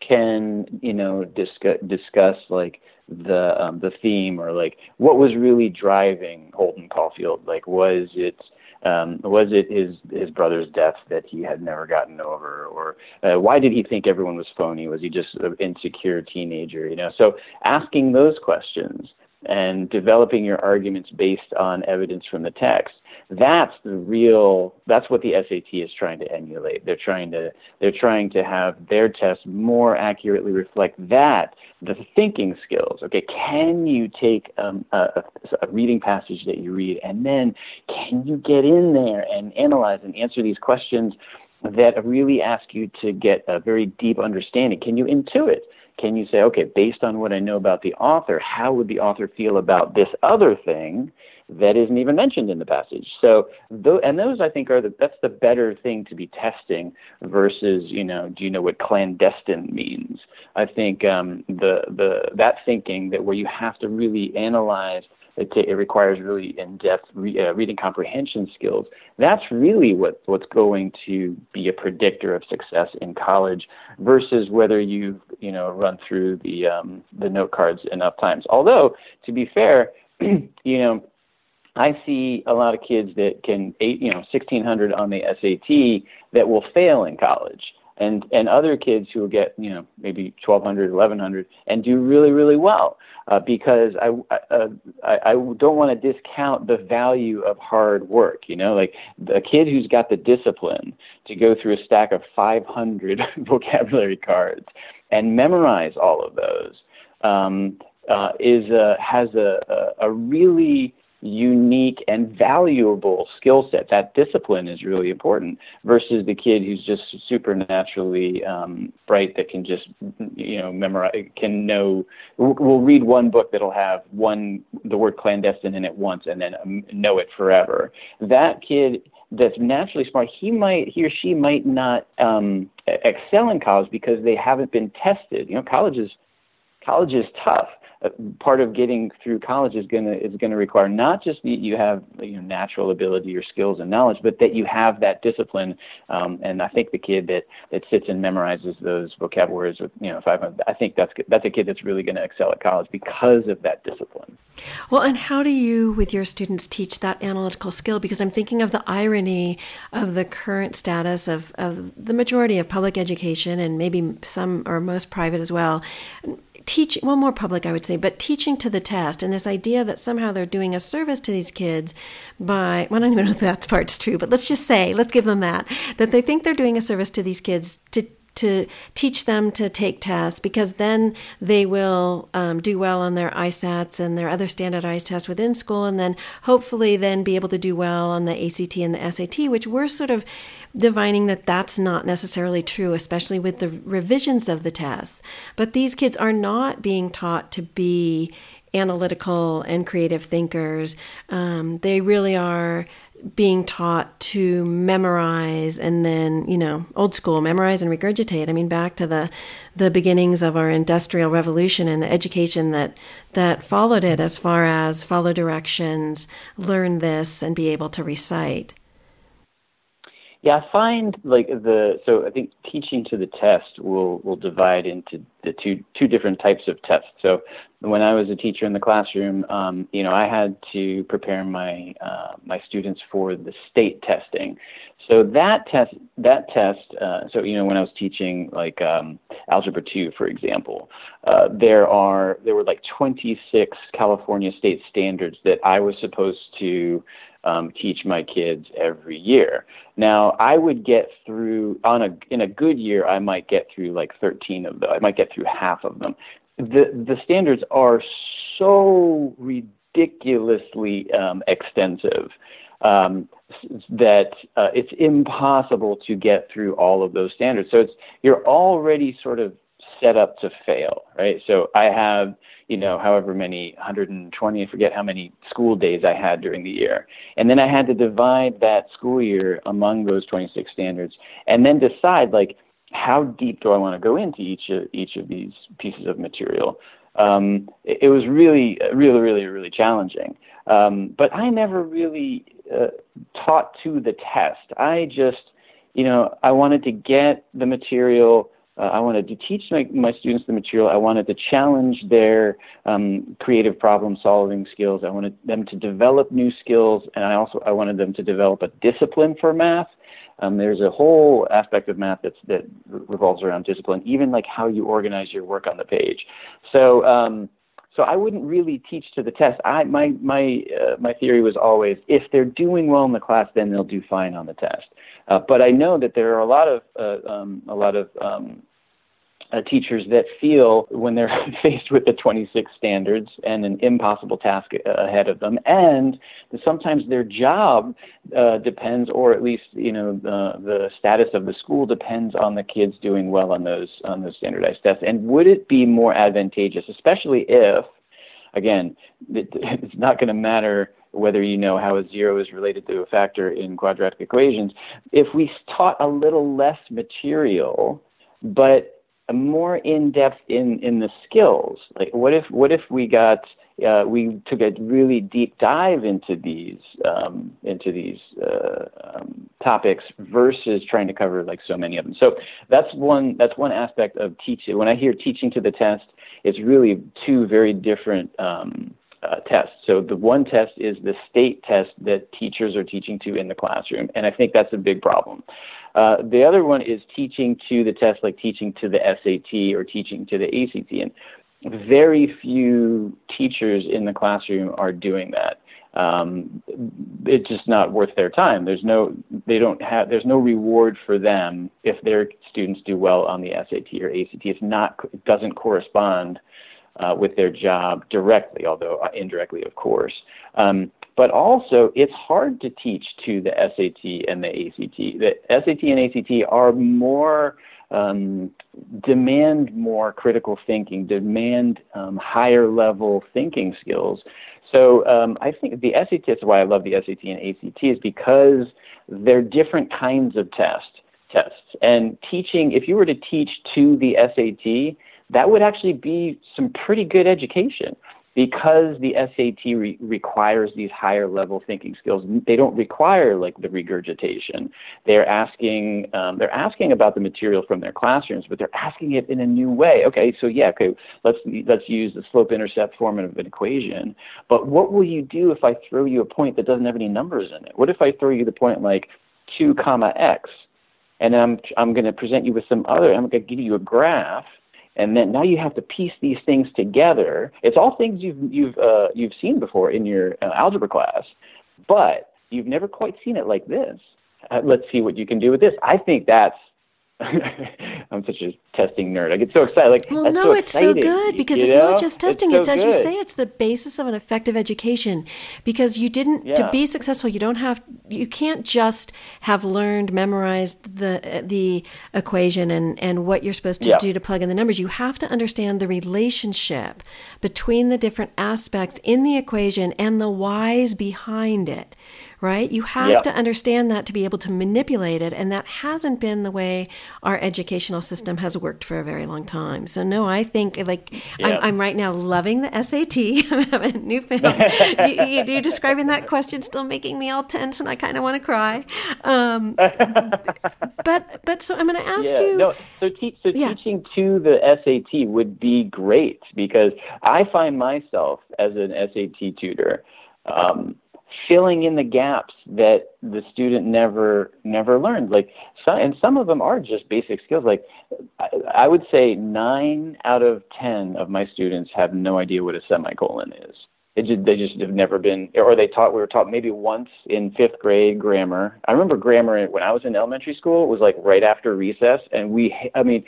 can you know discuss discuss like the um, the theme or like what was really driving Holden Caulfield. Like, was it um, was it his his brother's death that he had never gotten over, or uh, why did he think everyone was phony? Was he just an insecure teenager? You know, so asking those questions and developing your arguments based on evidence from the text that's the real that's what the SAT is trying to emulate. They're trying to they're trying to have their test more accurately reflect that the thinking skills. Okay can you take um, a, a reading passage that you read and then can you get in there and analyze and answer these questions that really ask you to get a very deep understanding? Can you intuit? Can you say, okay, based on what I know about the author, how would the author feel about this other thing that isn't even mentioned in the passage? So, and those I think are the that's the better thing to be testing versus you know, do you know what clandestine means? I think um, the the that thinking that where you have to really analyze it, t- it requires really in-depth re- uh, reading comprehension skills. That's really what, what's going to be a predictor of success in college versus whether you've you know run through the um, the note cards enough times. Although to be fair, you know. I see a lot of kids that can, eight, you know, 1600 on the SAT that will fail in college. And and other kids who will get you know maybe 1200 1100 and do really really well. Uh, because I, uh, I I don't want to discount the value of hard work you know? Like a kid who's got the discipline to go through a stack of 500 vocabulary cards and memorize all of those um, uh, is a, has a, a, a really unique and valuable skill set. That discipline is really important versus the kid who's just supernaturally um, bright that can just you know memorize can know will read one book that'll have one the word clandestine in it once and then um, know it forever. That kid that's naturally smart, he might he or she might not um, excel in college because they haven't been tested. You know, college is college is tough part of getting through college is going to is going to require not just that you have you know, natural ability or skills and knowledge, but that you have that discipline. Um, and I think the kid that that sits and memorizes those vocabularies with you know five, I think that's that's a kid that's really going to excel at college because of that discipline. Well, and how do you, with your students, teach that analytical skill? Because I'm thinking of the irony of the current status of, of the majority of public education and maybe some or most private as well teaching, well, more public, I would say, but teaching to the test and this idea that somehow they're doing a service to these kids by, well, I don't even know if that part's true, but let's just say, let's give them that, that they think they're doing a service to these kids to to teach them to take tests because then they will um, do well on their ISATs and their other standardized tests within school, and then hopefully then be able to do well on the ACT and the SAT, which we're sort of divining that that's not necessarily true, especially with the revisions of the tests. But these kids are not being taught to be analytical and creative thinkers. Um, they really are being taught to memorize and then you know old school memorize and regurgitate. I mean back to the the beginnings of our industrial revolution and the education that that followed it as far as follow directions learn this and be able to recite yeah, I find like the so I think teaching to the test will will divide into the two two different types of tests. So when I was a teacher in the classroom, um, you know, I had to prepare my uh, my students for the state testing. So that test that test. Uh, so you know, when I was teaching like um, algebra two, for example, uh, there are there were like 26 California state standards that I was supposed to um, teach my kids every year. Now, I would get through on a in a good year, I might get through like 13 of them. I might get through half of them. The the standards are so ridiculously um, extensive um, that uh, it's impossible to get through all of those standards. So it's you're already sort of set up to fail, right? So I have you know, however many 120, I forget how many school days I had during the year. And then I had to divide that school year among those 26 standards and then decide like how deep do I want to go into each of, each of these pieces of material. um, it, it was really, really, really, really challenging. Um, but I never really uh, taught to the test. I just, you know, I wanted to get the material. Uh, I wanted to teach my, my students the material. I wanted to challenge their um, creative problem solving skills. I wanted them to develop new skills, and I also I wanted them to develop a discipline for math. Um, there's a whole aspect of math that's, that revolves around discipline, even like how you organize your work on the page. So um, so I wouldn't really teach to the test. I my my uh, my theory was always if they're doing well in the class, then they'll do fine on the test. Uh, but I know that there are a lot of uh, um, a lot of um, uh, teachers that feel when they're faced with the 26 standards and an impossible task ahead of them, and sometimes their job uh, depends, or at least you know the, the status of the school depends on the kids doing well on those on those standardized tests. And would it be more advantageous, especially if, again, it, it's not going to matter whether you know how a zero is related to a factor in quadratic equations, if we taught a little less material, but more in depth in in the skills. Like, what if what if we got uh, we took a really deep dive into these um, into these uh, um, topics versus trying to cover like so many of them. So that's one that's one aspect of teaching. When I hear teaching to the test, it's really two very different. Um, uh, tests. So the one test is the state test that teachers are teaching to in the classroom, and I think that's a big problem. Uh, the other one is teaching to the test, like teaching to the SAT or teaching to the ACT. And very few teachers in the classroom are doing that. Um, it's just not worth their time. There's no, they don't have, there's no reward for them if their students do well on the SAT or ACT. It's not, it doesn't correspond uh, with their job directly, although uh, indirectly, of course. Um, but also, it's hard to teach to the SAT and the ACT. The SAT and ACT are more um, demand more critical thinking, demand um, higher level thinking skills. So um, I think the SAT is why I love the SAT and ACT is because they're different kinds of tests. Tests and teaching. If you were to teach to the SAT, that would actually be some pretty good education because the SAT re- requires these higher level thinking skills, they don't require like the regurgitation. They're asking um, they're asking about the material from their classrooms, but they're asking it in a new way. Okay, so yeah, okay, let's let's use the slope intercept form of an equation. But what will you do if I throw you a point that doesn't have any numbers in it? What if I throw you the point like two comma x, and I'm I'm going to present you with some other. I'm going to give you a graph and then now you have to piece these things together. It's all things you've you've uh, you've seen before in your uh, algebra class, but you've never quite seen it like this. Uh, let's see what you can do with this. I think that's I'm such a testing nerd. I get so excited. Like, well, no, so it's so good because it's know? not just testing. It's, it's as good. you say, it's the basis of an effective education. Because you didn't Yeah. to be successful, you don't have you can't just have learned, memorized the the equation and and what you're supposed to Yeah. do to plug in the numbers. You have to understand the relationship between the different aspects in the equation and the whys behind it. Right? You have Yeah. to understand that to be able to manipulate it, and that hasn't been the way our educational system has worked for a very long time. So no, I think like Yeah. I'm, I'm right now loving the SAT. I'm having a new film. you, you, you're describing that question, still making me all tense, and I kind of want to cry. Um, but but so I'm going to ask yeah, you. no. So, te- so Yeah. teaching to the SAT would be great because I find myself as an SAT tutor um, filling in the gaps that the student never never learned. Like, some, and some of them are just basic skills. Like, I, I would say nine out of ten of my students have no idea what a semicolon is. It just, they just have never been, or they taught. We were taught maybe once in fifth grade grammar. I remember grammar when I was in elementary school. It was like right after recess, and we. I mean,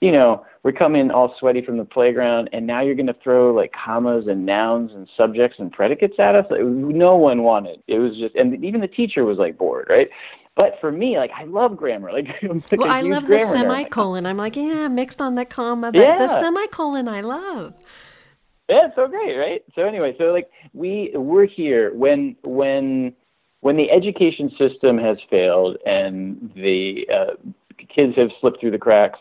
you know, we're coming all sweaty from the playground, and now you're going to throw like commas and nouns and subjects and predicates at us. Like, no one wanted. It was just, and even the teacher was like bored, right? But for me, like I love grammar. Like, I'm like well, I love the nerd. semicolon. I'm like, yeah, mixed on the comma, but the semicolon I love. Yeah, it's so great, right? So anyway, so like we we're here when when when the education system has failed and the uh, kids have slipped through the cracks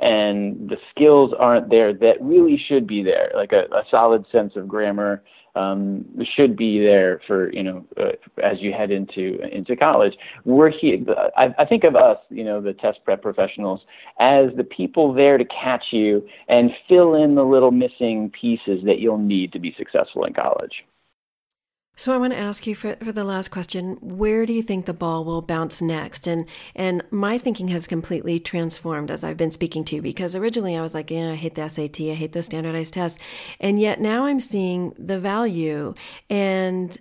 and the skills aren't there that really should be there, like a, a solid sense of grammar um, should be there for you know uh, as you head into into college. We're here. I, I think of us, you know, the test prep professionals, as the people there to catch you and fill in the little missing pieces that you'll need to be successful in college. So I want to ask you for, for the last question, where do you think the ball will bounce next? And and my thinking has completely transformed as I've been speaking to you because originally I was like, yeah, I hate the SAT, I hate those standardized tests. And yet now I'm seeing the value and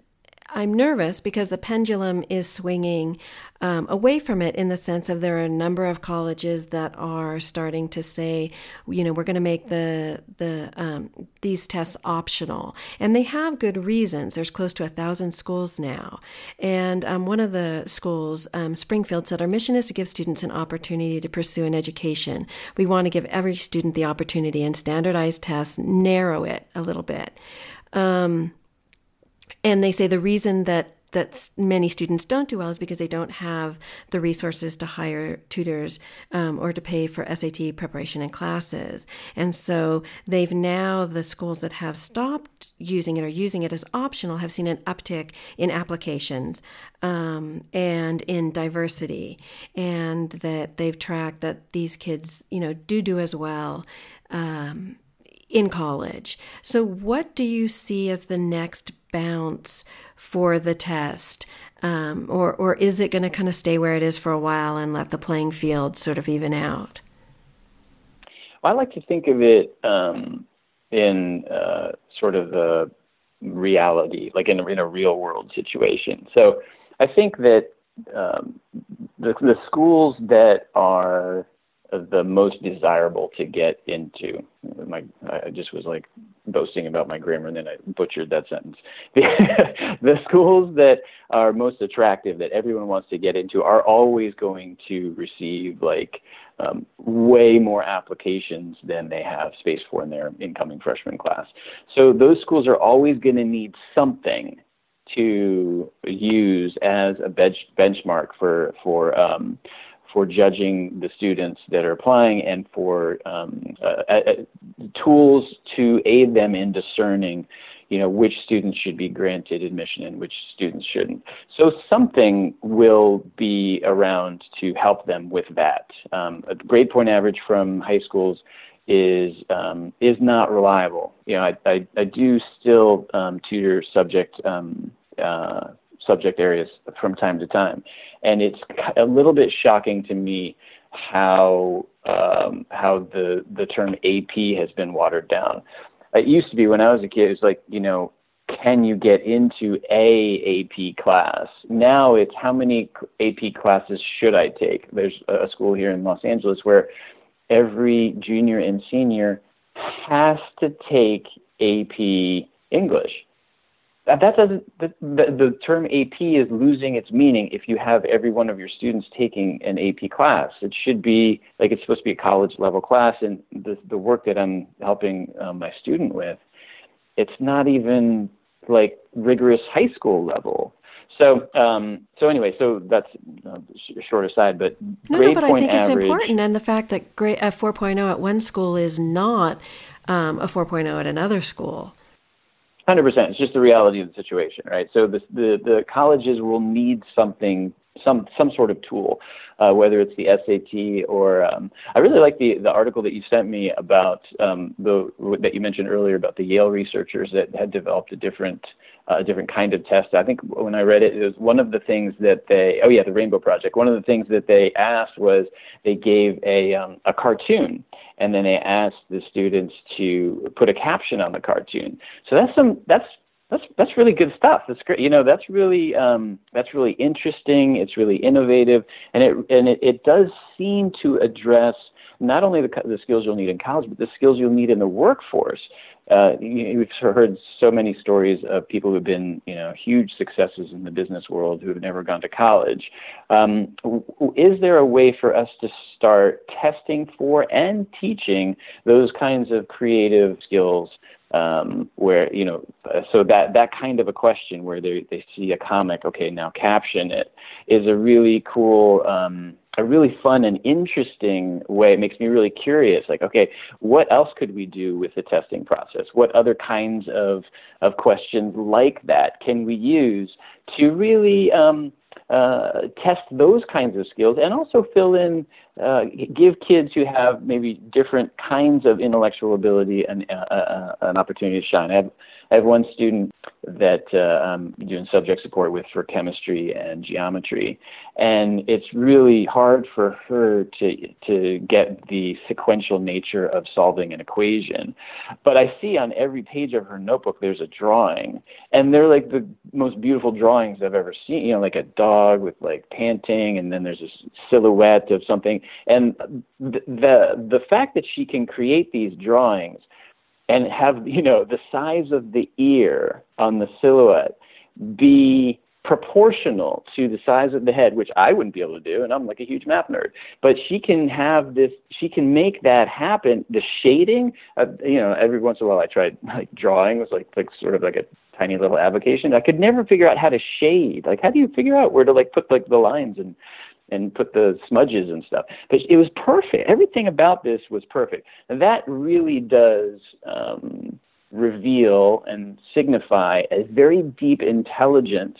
I'm nervous because the pendulum is swinging um, away from it in the sense of there are a number of colleges that are starting to say, you know, we're going to make the the um, these tests optional, and they have good reasons. There's close to a thousand schools now, and um, one of the schools, um, Springfield, said our mission is to give students an opportunity to pursue an education. We want to give every student the opportunity, and standardized tests narrow it a little bit. Um, and they say the reason that that many students don't do well is because they don't have the resources to hire tutors um, or to pay for SAT preparation and classes. And so they've now, the schools that have stopped using it or using it as optional have seen an uptick in applications um, and in diversity. And that they've tracked that these kids, you know, do do as well. Um, in college. So, what do you see as the next bounce for the test? Um, or, or is it going to kind of stay where it is for a while and let the playing field sort of even out? I like to think of it um, in uh, sort of the reality, like in a, in a real world situation. So I think that um, the, the schools that are the most desirable to get into. My, I just was like boasting about my grammar, and then I butchered that sentence. The, the schools that are most attractive, that everyone wants to get into, are always going to receive like um, way more applications than they have space for in their incoming freshman class. So those schools are always going to need something to use as a bench, benchmark for for um, for judging the students that are applying and for um, uh, uh, tools to aid them in discerning you know which students should be granted admission and which students shouldn't. So something will be around to help them with that. Um, a grade point average from high schools is um, is not reliable. You know i i, I do still um, tutor subject um, uh, subject areas from time to time. And it's a little bit shocking to me how um, how the the term AP has been watered down. It used to be when I was a kid, it was like you know, can you get into a AP class? Now it's how many AP classes should I take? There's a school here in Los Angeles where every junior and senior has to take AP English that doesn't the, the, the term AP is losing its meaning if you have every one of your students taking an AP class. It should be like it's supposed to be a college level class, and the the work that I'm helping um, my student with, it's not even like rigorous high school level. So, um, so anyway, so that's uh, a short aside, but no, no, but I think average, it's important, and the fact that grade a 4.0 at one school is not um, a 4.0 at another school. Hundred percent. It's just the reality of the situation, right? So the the the colleges will need something, some some sort of tool, uh, whether it's the SAT or um, I really like the the article that you sent me about um, the that you mentioned earlier about the Yale researchers that had developed a different a different kind of test. I think when I read it, it was one of the things that they, oh yeah, the Rainbow Project. One of the things that they asked was they gave a um, a cartoon, and then they asked the students to put a caption on the cartoon. So that's some that's that's that's really good stuff. That's great. You know, that's really um, that's really interesting. It's really innovative, and it and it, it does seem to address not only the, the skills you'll need in college, but the skills you'll need in the workforce uh, we've heard so many stories of people who've been, you know, huge successes in the business world who have never gone to college. Um, is there a way for us to start testing for and teaching those kinds of creative skills? Um, where you know, so that that kind of a question where they they see a comic, okay, now caption it, is a really cool. Um, a really fun and interesting way. It makes me really curious. Like, okay, what else could we do with the testing process? What other kinds of of questions like that can we use to really um, uh, test those kinds of skills and also fill in, uh, give kids who have maybe different kinds of intellectual ability an, uh, uh an opportunity to shine. I have I have one student that uh, I'm doing subject support with for chemistry and geometry, and it's really hard for her to to get the sequential nature of solving an equation. But I see on every page of her notebook there's a drawing, and they're like the most beautiful drawings I've ever seen. You know, like a dog with like panting, and then there's a silhouette of something, and the the, the fact that she can create these drawings and have you know the size of the ear on the silhouette be proportional to the size of the head, which I wouldn't be able to do, and I'm like a huge math nerd. But she can have this, she can make that happen. The shading, uh, you know, every once in a while I tried like drawing was like like sort of like a tiny little avocation. I could never figure out how to shade. Like, how do you figure out where to like put like the lines and and put the smudges and stuff. But it was perfect. Everything about this was perfect. And that really does um, reveal and signify a very deep intelligence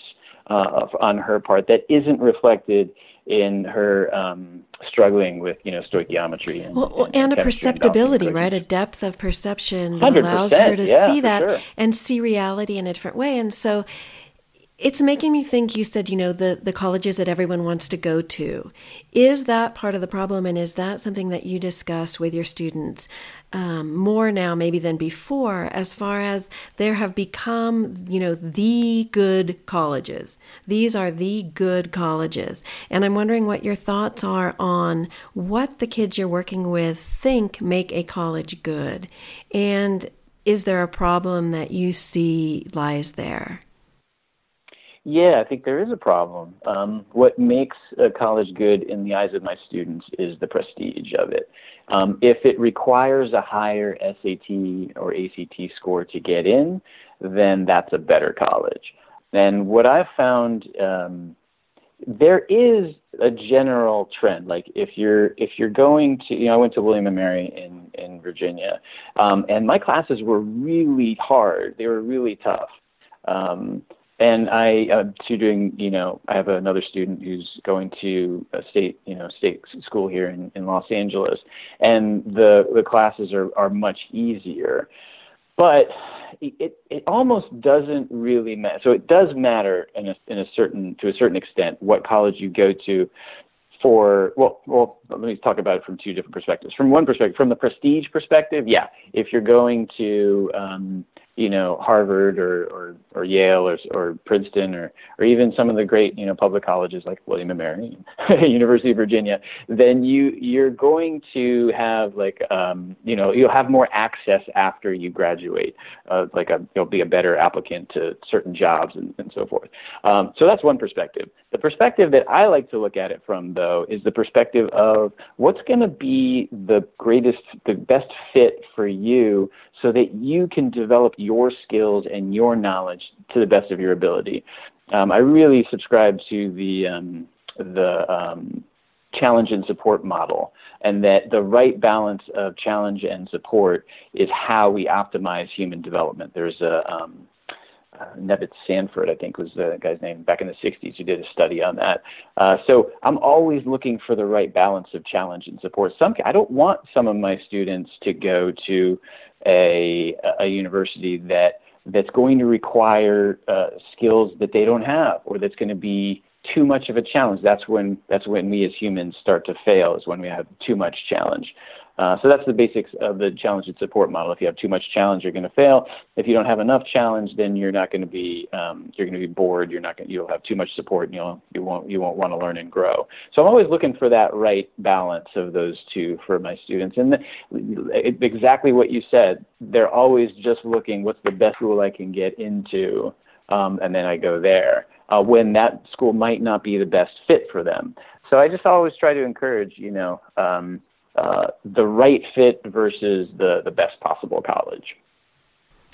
uh, on her part that isn't reflected in her um, struggling with you know stoichiometry and, well, and, and, a perceptibility, and right? A depth of perception that allows her to yeah, see that sure. and see reality in a different way. And so it's making me think you said, you know, the, the colleges that everyone wants to go to. Is that part of the problem? And is that something that you discuss with your students um, more now, maybe than before, as far as there have become, you know, the good colleges? These are the good colleges. And I'm wondering what your thoughts are on what the kids you're working with think make a college good. And is there a problem that you see lies there? Yeah, I think there is a problem. Um, what makes a college good in the eyes of my students is the prestige of it. Um, if it requires a higher SAT or ACT score to get in, then that's a better college. And what I've found, um, there is a general trend. Like if you're if you're going to, you know, I went to William and Mary in in Virginia, um, and my classes were really hard. They were really tough. Um, and I uh, tutoring, you know, I have another student who's going to a state, you know, state school here in, in Los Angeles, and the the classes are are much easier, but it it almost doesn't really matter. So it does matter in a in a certain to a certain extent what college you go to. For well, well, let me talk about it from two different perspectives. From one perspective, from the prestige perspective, yeah, if you're going to um, you know Harvard or or, or Yale or or Princeton or or even some of the great you know public colleges like William and Mary, University of Virginia, then you you're going to have like um, you know you'll have more access after you graduate, uh, like a you'll be a better applicant to certain jobs and, and so forth. Um, so that's one perspective. The perspective that I like to look at it from though is the perspective of what's going to be the greatest the best fit for you so that you can develop your skills and your knowledge to the best of your ability. Um, I really subscribe to the um, the um, challenge and support model, and that the right balance of challenge and support is how we optimize human development. There's a um, uh, Nevitt Sanford, I think was the guy's name, back in the 60s, who did a study on that. Uh, so I'm always looking for the right balance of challenge and support. Some I don't want some of my students to go to a a university that that's going to require uh, skills that they don't have, or that's going to be too much of a challenge. That's when that's when we as humans start to fail. Is when we have too much challenge. Uh, so that's the basics of the challenge and support model. If you have too much challenge, you're going to fail. If you don't have enough challenge, then you're not going to be um, you're going to be bored. You're not going you'll have too much support, and you'll you won't you won't want to learn and grow. So I'm always looking for that right balance of those two for my students. And the, exactly what you said, they're always just looking what's the best school I can get into, um, and then I go there. Uh, when that school might not be the best fit for them. So I just always try to encourage, you know. Um, uh, the right fit versus the, the best possible college.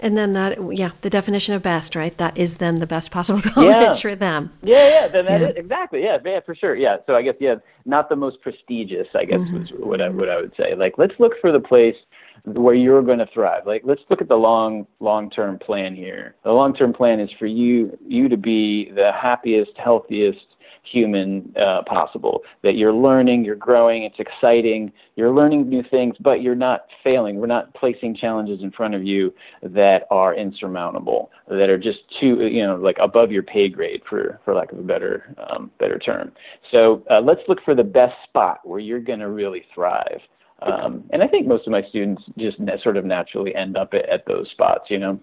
And then that, yeah, the definition of best, right? That is then the best possible college Yeah. for them. Yeah, yeah, then that Yeah. is exactly. Yeah, yeah, for sure. Yeah. So I guess yeah, not the most prestigious. I guess Mm-hmm. was what I what I would say. Like, let's look for the place where you're going to thrive. Like, let's look at the long long term plan here. The long term plan is for you you to be the happiest, healthiest human uh, possible. That you're learning, you're growing, it's exciting, you're learning new things, but you're not failing. We're not placing challenges in front of you that are insurmountable, that are just too, you know, like above your pay grade, for for lack of a better um, better term. So uh, let's look for the best spot where you're going to really thrive. Um, and I think most of my students just sort of naturally end up at, at those spots, you know.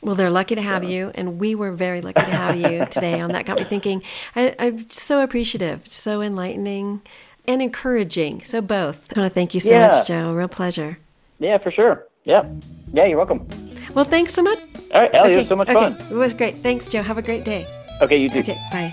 Well, they're lucky to have you, and we were very lucky to have you today on That Got Me Thinking. I, I'm so appreciative, so enlightening, and encouraging. So, both. I want to thank you so Yeah. much, Joe. Real pleasure. Yeah, for sure. Yeah, yeah, you're welcome. Well, thanks so much. All right, Ellie, it was so much okay. fun. It was great. Thanks, Joe. Have a great day. Okay, you too. Okay, bye.